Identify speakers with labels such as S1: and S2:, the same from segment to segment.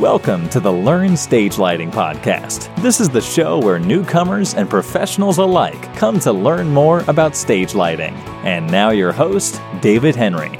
S1: Welcome to the Learn Stage Lighting Podcast. This is the show where newcomers and professionals alike come to learn more about stage lighting. And now, your host, David Henry.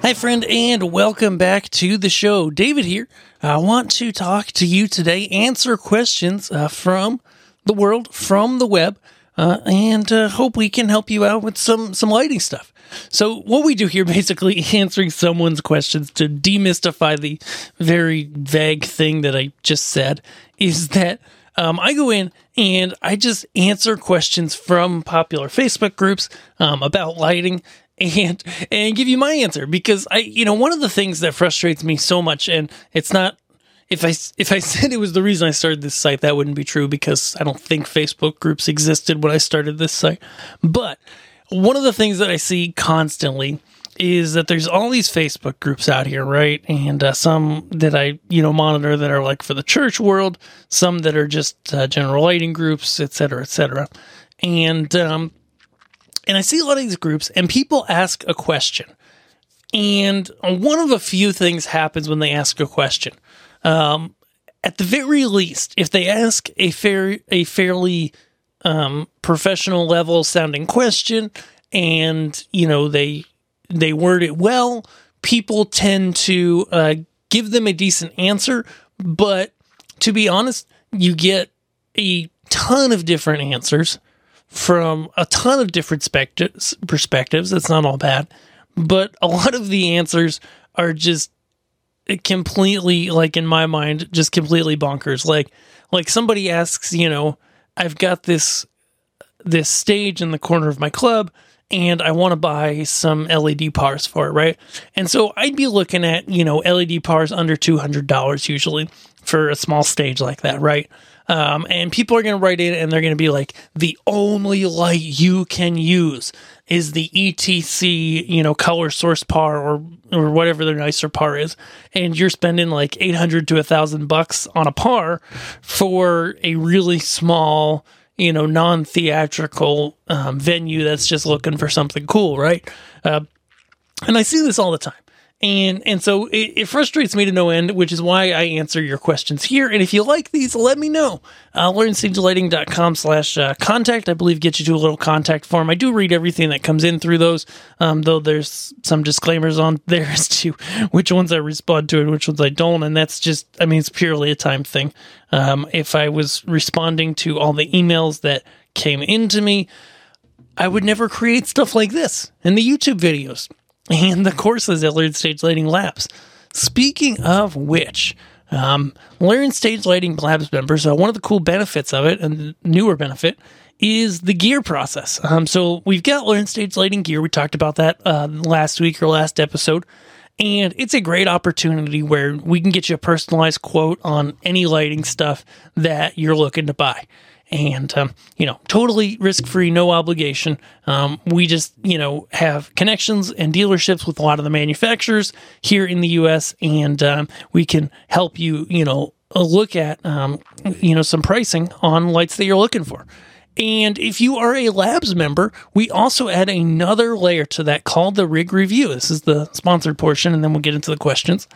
S2: Hi, friend, and welcome back to the show. David here. I want to talk to you today, answer questions uh, from the world, from the web, uh, and uh, hope we can help you out with some some lighting stuff. So what we do here basically answering someone's questions to demystify the very vague thing that I just said is that um, I go in and I just answer questions from popular Facebook groups um, about lighting and and give you my answer because I you know one of the things that frustrates me so much and it's not if I if I said it was the reason I started this site that wouldn't be true because I don't think Facebook groups existed when I started this site but one of the things that I see constantly is that there's all these Facebook groups out here, right? And uh, some that I, you know, monitor that are like for the church world, some that are just uh, general lighting groups, et cetera, et cetera. And, um, and I see a lot of these groups and people ask a question. And one of a few things happens when they ask a question. Um, at the very least, if they ask a fair, a fairly um, professional level sounding question and you know they they word it well people tend to uh, give them a decent answer. But to be honest you get a ton of different answers from a ton of different spect- perspectives. That's not all bad. But a lot of the answers are just completely like in my mind just completely bonkers like like somebody asks you know I've got this this stage in the corner of my club and I want to buy some LED pars for it, right? And so I'd be looking at, you know, LED pars under $200 usually for a small stage like that, right? Um, and people are going to write in and they're going to be like, the only light you can use is the ETC, you know, color source par or or whatever their nicer par is, and you're spending like eight hundred to a thousand bucks on a par for a really small, you know, non theatrical um, venue that's just looking for something cool, right? Uh, and I see this all the time and and so it, it, frustrates me to no end which is why i answer your questions here. And if you like these let me know. Uh, learnstagelighting.com slash uh, contact. I believe gets you to a little contact form. I do read everything that comes in through those um, though there's some disclaimers on there as to which ones i respond to and which ones i don't. And that's just i mean it's purely a time thing. Um, if i was responding to all the emails that came into me i would never create stuff like this and the youtube videos and the courses at Learn Stage Lighting Labs. Speaking of which, um, Stage Lighting Labs members, uh, one of the cool benefits of it, and newer benefit, is the gear process. Um, so we've got Learn Stage Lighting gear. We talked about that uh, last week or last episode. And it's a great opportunity where we can get you a personalized quote on any lighting stuff that you're looking to buy and um, you know totally risk free no obligation um, we just you know have connections and dealerships with a lot of the manufacturers here in the us and um, we can help you you know look at um, you know some pricing on lights that you're looking for and if you are a labs member, we also add another layer to that called the rig review. This is the sponsored portion, and then we'll get into the questions.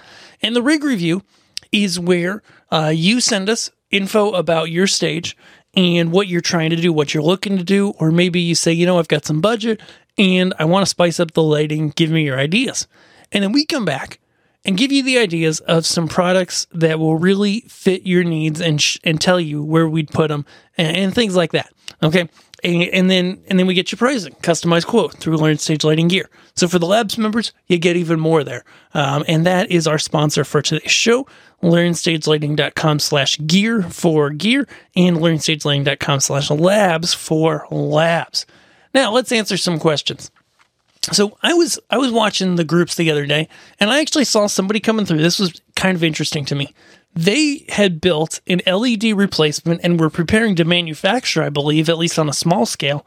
S2: And the rig review is where uh, you send us info about your stage and what you're trying to do, what you're looking to do, or maybe you say, you know, I've got some budget and I want to spice up the lighting, give me your ideas. And then we come back and give you the ideas of some products that will really fit your needs and sh- and tell you where we'd put them and, and things like that. Okay? And, and, then and then we get you pricing, customized quote through Learn Stage Lighting Gear. So for the labs members, you get even more there. Um, and that is our sponsor for today's show learnstagelighting.com slash gear for gear and learnstagelighting.com slash labs for labs. Now let's answer some questions. So I was I was watching the groups the other day and I actually saw somebody coming through. This was kind of interesting to me. They had built an LED replacement and were preparing to manufacture, I believe, at least on a small scale,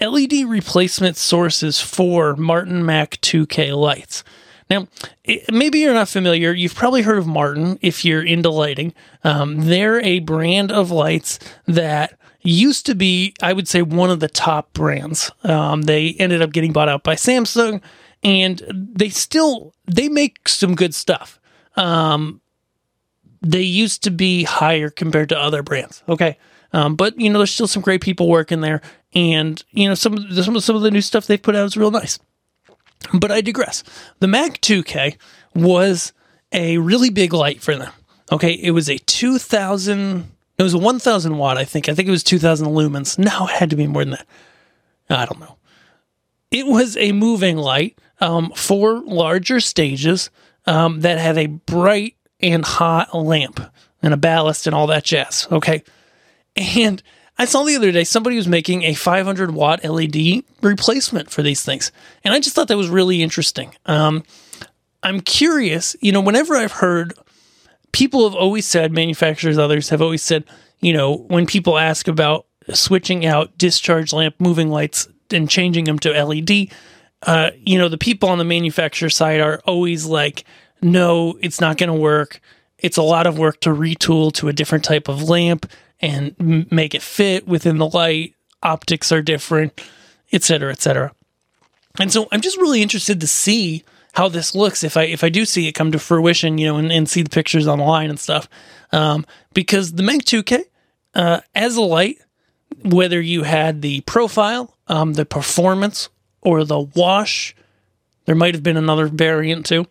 S2: LED replacement sources for Martin Mac 2K lights. Now, it, maybe you're not familiar. You've probably heard of Martin if you're into lighting. Um, they're a brand of lights that used to be, I would say, one of the top brands. Um, they ended up getting bought out by Samsung, and they still they make some good stuff. Um, they used to be higher compared to other brands. Okay. Um, but you know, there's still some great people working there, and you know, some of the, some of some of the new stuff they've put out is real nice. But I digress. The Mac 2K was a really big light for them. Okay, it was a 2000. It was a 1000 watt, I think. I think it was 2000 lumens. No, it had to be more than that. I don't know. It was a moving light um, for larger stages um, that had a bright and hot lamp and a ballast and all that jazz. Okay. And I saw the other day somebody was making a 500 watt LED replacement for these things. And I just thought that was really interesting. Um, I'm curious, you know, whenever I've heard people have always said, manufacturers, others have always said, you know, when people ask about switching out discharge lamp moving lights and changing them to LED, uh, you know, the people on the manufacturer side are always like, no, it's not going to work. It's a lot of work to retool to a different type of lamp and m- make it fit within the light. Optics are different, et cetera, et cetera. And so I'm just really interested to see how this looks if I if I do see it come to fruition, you know, and, and see the pictures online and stuff. Um, because the Mac 2K, uh, as a light, whether you had the profile, um, the performance, or the wash, there might have been another variant too.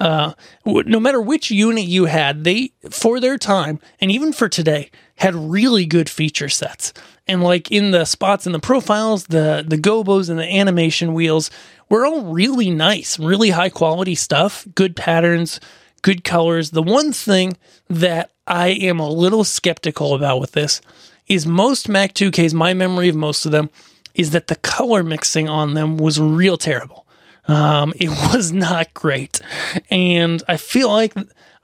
S2: Uh, no matter which unit you had, they for their time and even for today had really good feature sets. And like in the spots in the profiles, the the gobos and the animation wheels were all really nice, really high quality stuff, good patterns, good colors. The one thing that I am a little skeptical about with this is most Mac 2Ks, my memory of most of them is that the color mixing on them was real terrible. Um, it was not great. And I feel like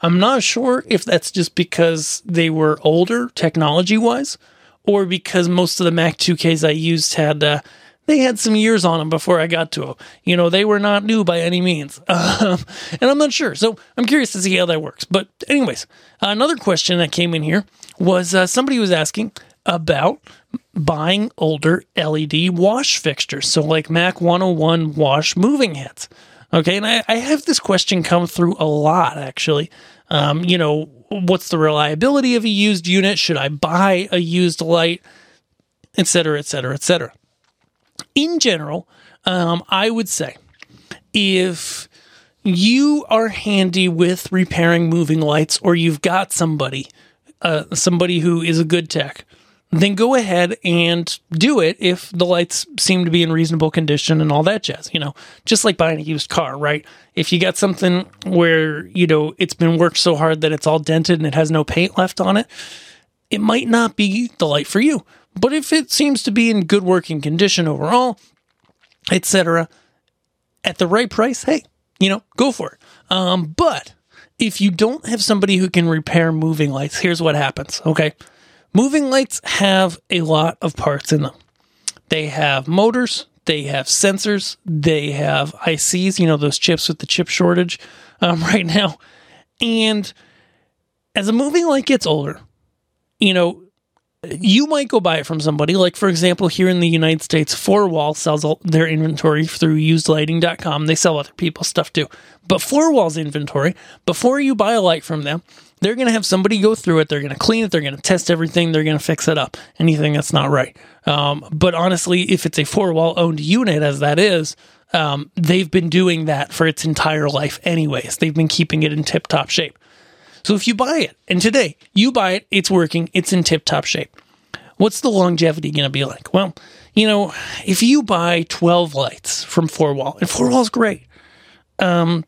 S2: I'm not sure if that's just because they were older technology wise or because most of the Mac 2Ks I used had, uh, they had some years on them before I got to them. You know, they were not new by any means. Um, and I'm not sure. So I'm curious to see how that works. But, anyways, another question that came in here was uh, somebody was asking about buying older LED wash fixtures. So, like Mac 101 wash moving heads. Okay. And I, I have this question come through a lot, actually. Um, you know, what's the reliability of a used unit? Should I buy a used light? Et cetera, et cetera, et cetera. In general, um, I would say if you are handy with repairing moving lights or you've got somebody, uh, somebody who is a good tech, then go ahead and do it if the lights seem to be in reasonable condition and all that jazz. You know, just like buying a used car, right? If you got something where, you know, it's been worked so hard that it's all dented and it has no paint left on it, it might not be the light for you. But if it seems to be in good working condition overall, etc., at the right price, hey, you know, go for it. Um, but if you don't have somebody who can repair moving lights, here's what happens. Okay. Moving lights have a lot of parts in them. They have motors, they have sensors, they have ICs, you know, those chips with the chip shortage um, right now. And as a moving light gets older, you know, you might go buy it from somebody. Like, for example, here in the United States, 4Wall sells their inventory through usedlighting.com. They sell other people's stuff too. But 4Wall's inventory, before you buy a light from them, they're going to have somebody go through it. They're going to clean it. They're going to test everything. They're going to fix it up. Anything that's not right. Um, but honestly, if it's a 4Wall owned unit, as that is, um, they've been doing that for its entire life, anyways. They've been keeping it in tip top shape. So if you buy it, and today you buy it, it's working, it's in tip top shape. What's the longevity going to be like? Well, you know, if you buy 12 lights from 4Wall, and 4Wall's great, um,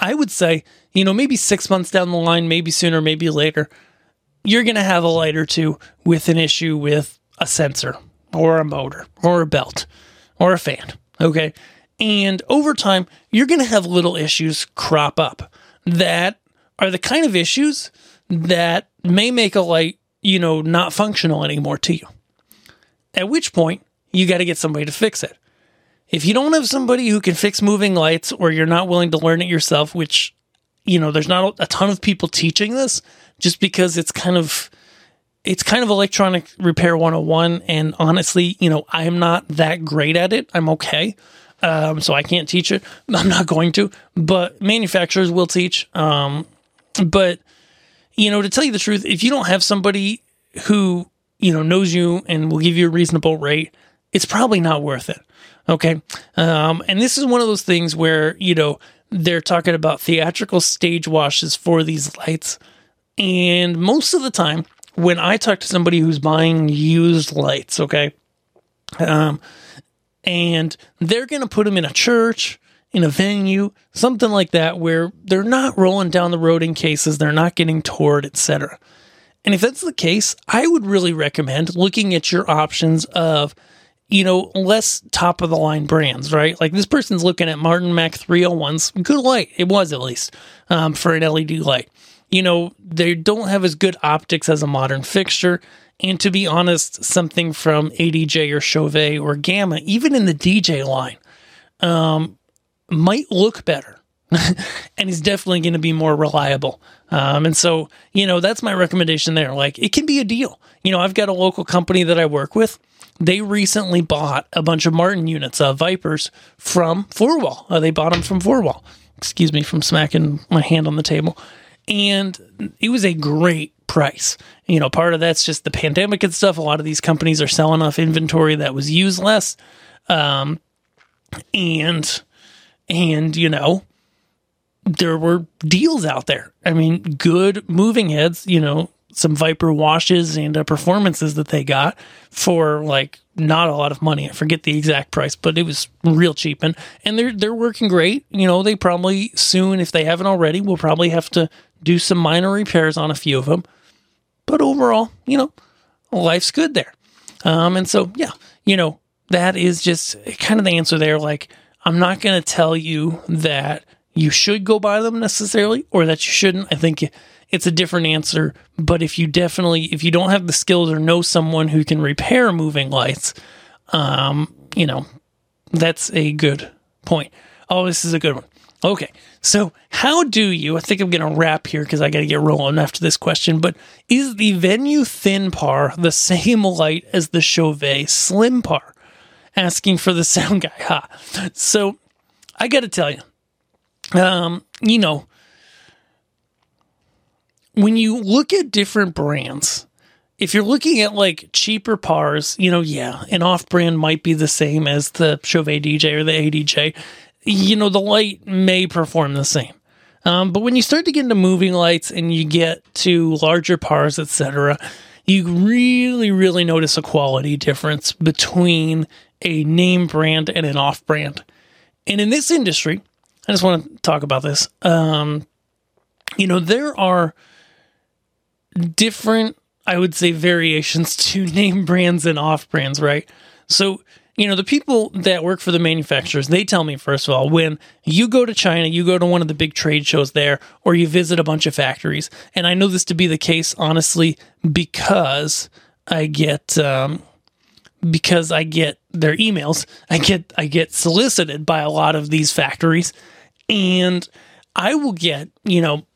S2: I would say, you know, maybe six months down the line, maybe sooner, maybe later, you're going to have a light or two with an issue with a sensor or a motor or a belt or a fan. Okay. And over time, you're going to have little issues crop up that are the kind of issues that may make a light, you know, not functional anymore to you. At which point, you got to get somebody to fix it. If you don't have somebody who can fix moving lights or you're not willing to learn it yourself, which, you know, there's not a ton of people teaching this just because it's kind of it's kind of electronic repair 101 and honestly, you know, I'm not that great at it. I'm okay. Um, so I can't teach it. I'm not going to, but manufacturers will teach. Um, but you know, to tell you the truth, if you don't have somebody who, you know, knows you and will give you a reasonable rate, it's probably not worth it. Okay. Um, and this is one of those things where, you know, they're talking about theatrical stage washes for these lights. And most of the time, when I talk to somebody who's buying used lights, okay, um, and they're going to put them in a church, in a venue, something like that, where they're not rolling down the road in cases, they're not getting toured, etc. And if that's the case, I would really recommend looking at your options of, you know, less top of the line brands, right? Like this person's looking at Martin Mac 301s, good light, it was at least um, for an LED light. You know, they don't have as good optics as a modern fixture. And to be honest, something from ADJ or Chauvet or Gamma, even in the DJ line, um, might look better. and he's definitely going to be more reliable. Um, and so, you know, that's my recommendation there. Like, it can be a deal. You know, I've got a local company that I work with. They recently bought a bunch of Martin units, uh, Vipers, from Four Uh, they bought them from Four Excuse me from smacking my hand on the table. And it was a great price. You know, part of that's just the pandemic and stuff. A lot of these companies are selling off inventory that was used less. Um, and, and, you know, there were deals out there. I mean, good moving heads, you know, some Viper washes and uh, performances that they got for like not a lot of money. I forget the exact price, but it was real cheap and and they're they're working great. You know, they probably soon if they haven't already, will probably have to do some minor repairs on a few of them. But overall, you know, life's good there. Um, and so, yeah, you know, that is just kind of the answer there. Like, I'm not going to tell you that you should go buy them necessarily or that you shouldn't. I think it's a different answer. But if you definitely, if you don't have the skills or know someone who can repair moving lights, um, you know, that's a good point. Oh, this is a good one. Okay. So, how do you? I think I'm going to wrap here because I got to get rolling after this question. But is the venue Thin Par the same light as the Chauvet Slim Par? Asking for the sound guy. Ha. So, I got to tell you, um, you know, when you look at different brands, if you're looking at like cheaper pars, you know, yeah, an off brand might be the same as the Chauvet DJ or the ADJ you know, the light may perform the same. Um, but when you start to get into moving lights and you get to larger pars, etc., you really, really notice a quality difference between a name brand and an off brand. And in this industry, I just want to talk about this. Um, you know, there are different, I would say, variations to name brands and off brands, right? So you know, the people that work for the manufacturers, they tell me, first of all, when you go to China, you go to one of the big trade shows there, or you visit a bunch of factories. And I know this to be the case, honestly, because I get, um, because I get their emails, I get, I get solicited by a lot of these factories and I will get, you know,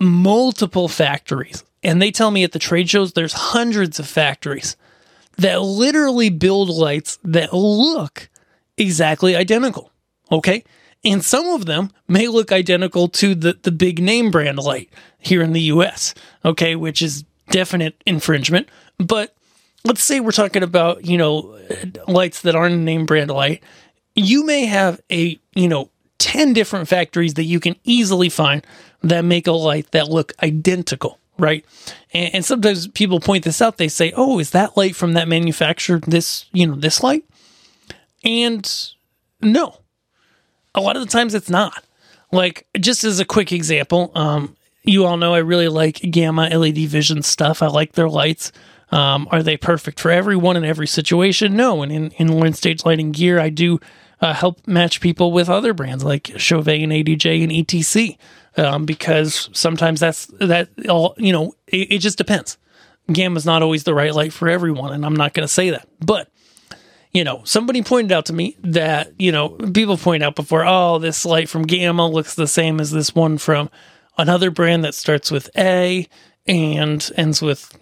S2: multiple factories. And they tell me at the trade shows, there's hundreds of factories that literally build lights that look exactly identical. Okay. And some of them may look identical to the, the big name brand light here in the US. Okay. Which is definite infringement. But let's say we're talking about, you know, lights that aren't a name brand light. You may have a, you know, 10 different factories that you can easily find that make a light that look identical right? And, and, sometimes people point this out. They say, "Oh, is that light from that manufacturer? This, you know, this light?" And no, a lot of the times it's not. Like, just as a quick example, um, you all know I really like Gamma LED Vision stuff. I like their lights. Um, are they perfect for everyone in every situation? No. And in, in Stage Lighting gear, I do uh, help match people with other brands like Chauvet and ADJ and ETC um, because sometimes that's that all you know it, it just depends. Gamma's not always the right light for everyone and i'm not going to say that but you know somebody pointed out to me that you know people point out before oh this light from gamma looks the same as this one from another brand that starts with a and ends with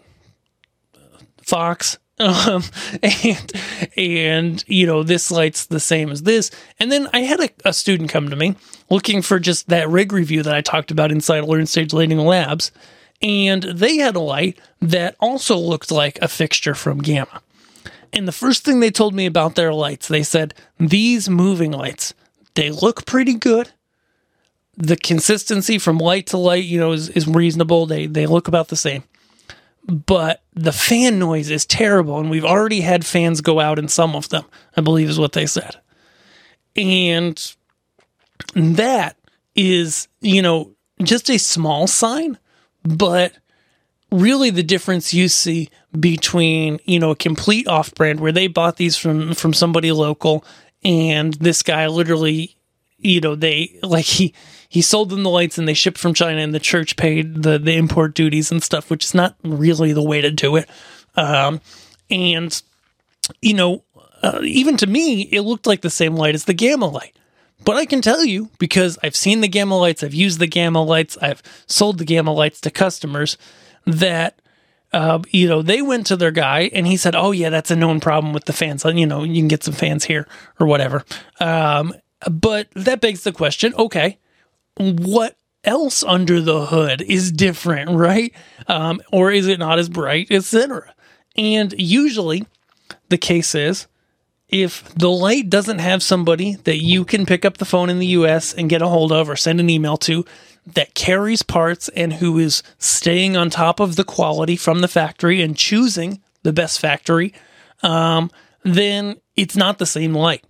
S2: fox um, and and you know this light's the same as this and then i had a, a, student come to me looking for just that rig review that i talked about inside learn stage lighting labs and they had a light that also looked like a fixture from Gamma. And the first thing they told me about their lights, they said, these moving lights, they look pretty good. The consistency from light to light, you know, is, is reasonable. They they look about the same. But the fan noise is terrible, and we've already had fans go out in some of them, I believe is what they said. And that is, you know, just a small sign, but really the difference you see between, you know, a complete off brand where they bought these from from somebody local and this guy literally, you know, they like he he sold them the lights and they shipped from China and the church paid the the import duties and stuff, which is not really the way to do it. Um, and you know, uh, even to me, it looked like the same light as the gamma light. But I can tell you because I've seen the gamma lights, I've used the gamma lights, I've sold the gamma lights to customers that uh, you know they went to their guy and he said, "Oh yeah, that's a known problem with the fans. You know, you can get some fans here or whatever." Um, but that begs the question: Okay, what else under the hood is different, right? Um, or is it not as bright, etc. And usually, the case is if the light doesn't have somebody that you can pick up the phone in the US and get a hold of or send an email to that carries parts and who is staying on top of the quality from the factory and choosing the best factory, um, then it's not the same light.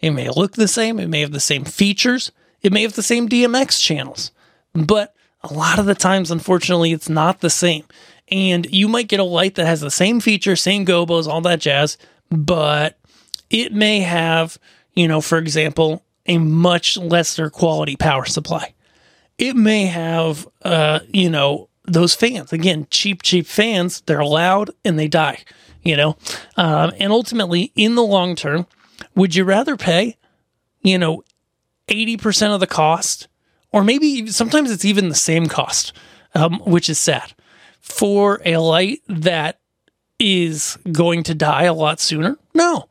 S2: It may look the same, it may have the same features, it may have the same DMX channels, but a lot of the times, unfortunately, it's not the same. And you might get a light that has the same feature, same gobos, all that jazz, but it may have, you know, for example, a much lesser quality power supply. It may have, uh, you know, those fans again, cheap, cheap fans. They're loud and they die, you know. Um, and ultimately, in the long term, would you rather pay, you know, eighty percent of the cost, or maybe sometimes it's even the same cost, um, which is sad, for a light that is going to die a lot sooner? No.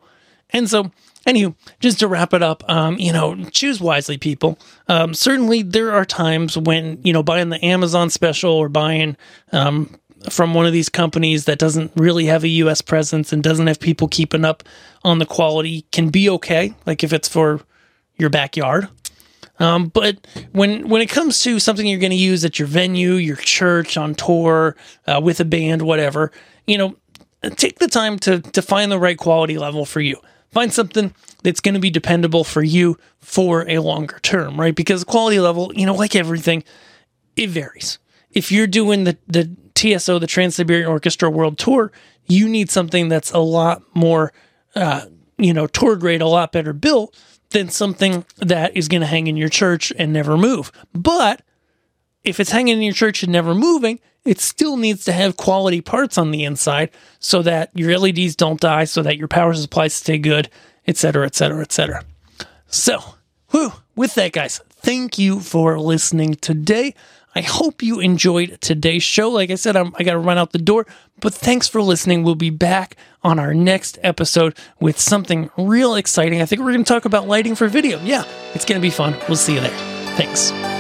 S2: And so, anywho, just to wrap it up, um, you know, choose wisely, people. Um, certainly, there are times when you know buying the Amazon special or buying um, from one of these companies that doesn't really have a U.S. presence and doesn't have people keeping up on the quality can be okay. Like if it's for your backyard. Um, but when when it comes to something you're going to use at your venue, your church, on tour, uh, with a band, whatever, you know, take the time to to find the right quality level for you. Find something that's going to be dependable for you for a longer term, right? Because quality level, you know, like everything, it varies. If you're doing the, the TSO, the Trans Siberian Orchestra World Tour, you need something that's a lot more, uh, you know, tour grade, a lot better built than something that is going to hang in your church and never move. But if it's hanging in your church and never moving, it still needs to have quality parts on the inside so that your LEDs don't die, so that your power supplies stay good, etc., etc., etc. So, whew, with that, guys, thank you for listening today. I hope you enjoyed today's show. Like I said, I'm, I got to run out the door, but thanks for listening. We'll be back on our next episode with something real exciting. I think we're going to talk about lighting for video. Yeah, it's going to be fun. We'll see you there. Thanks.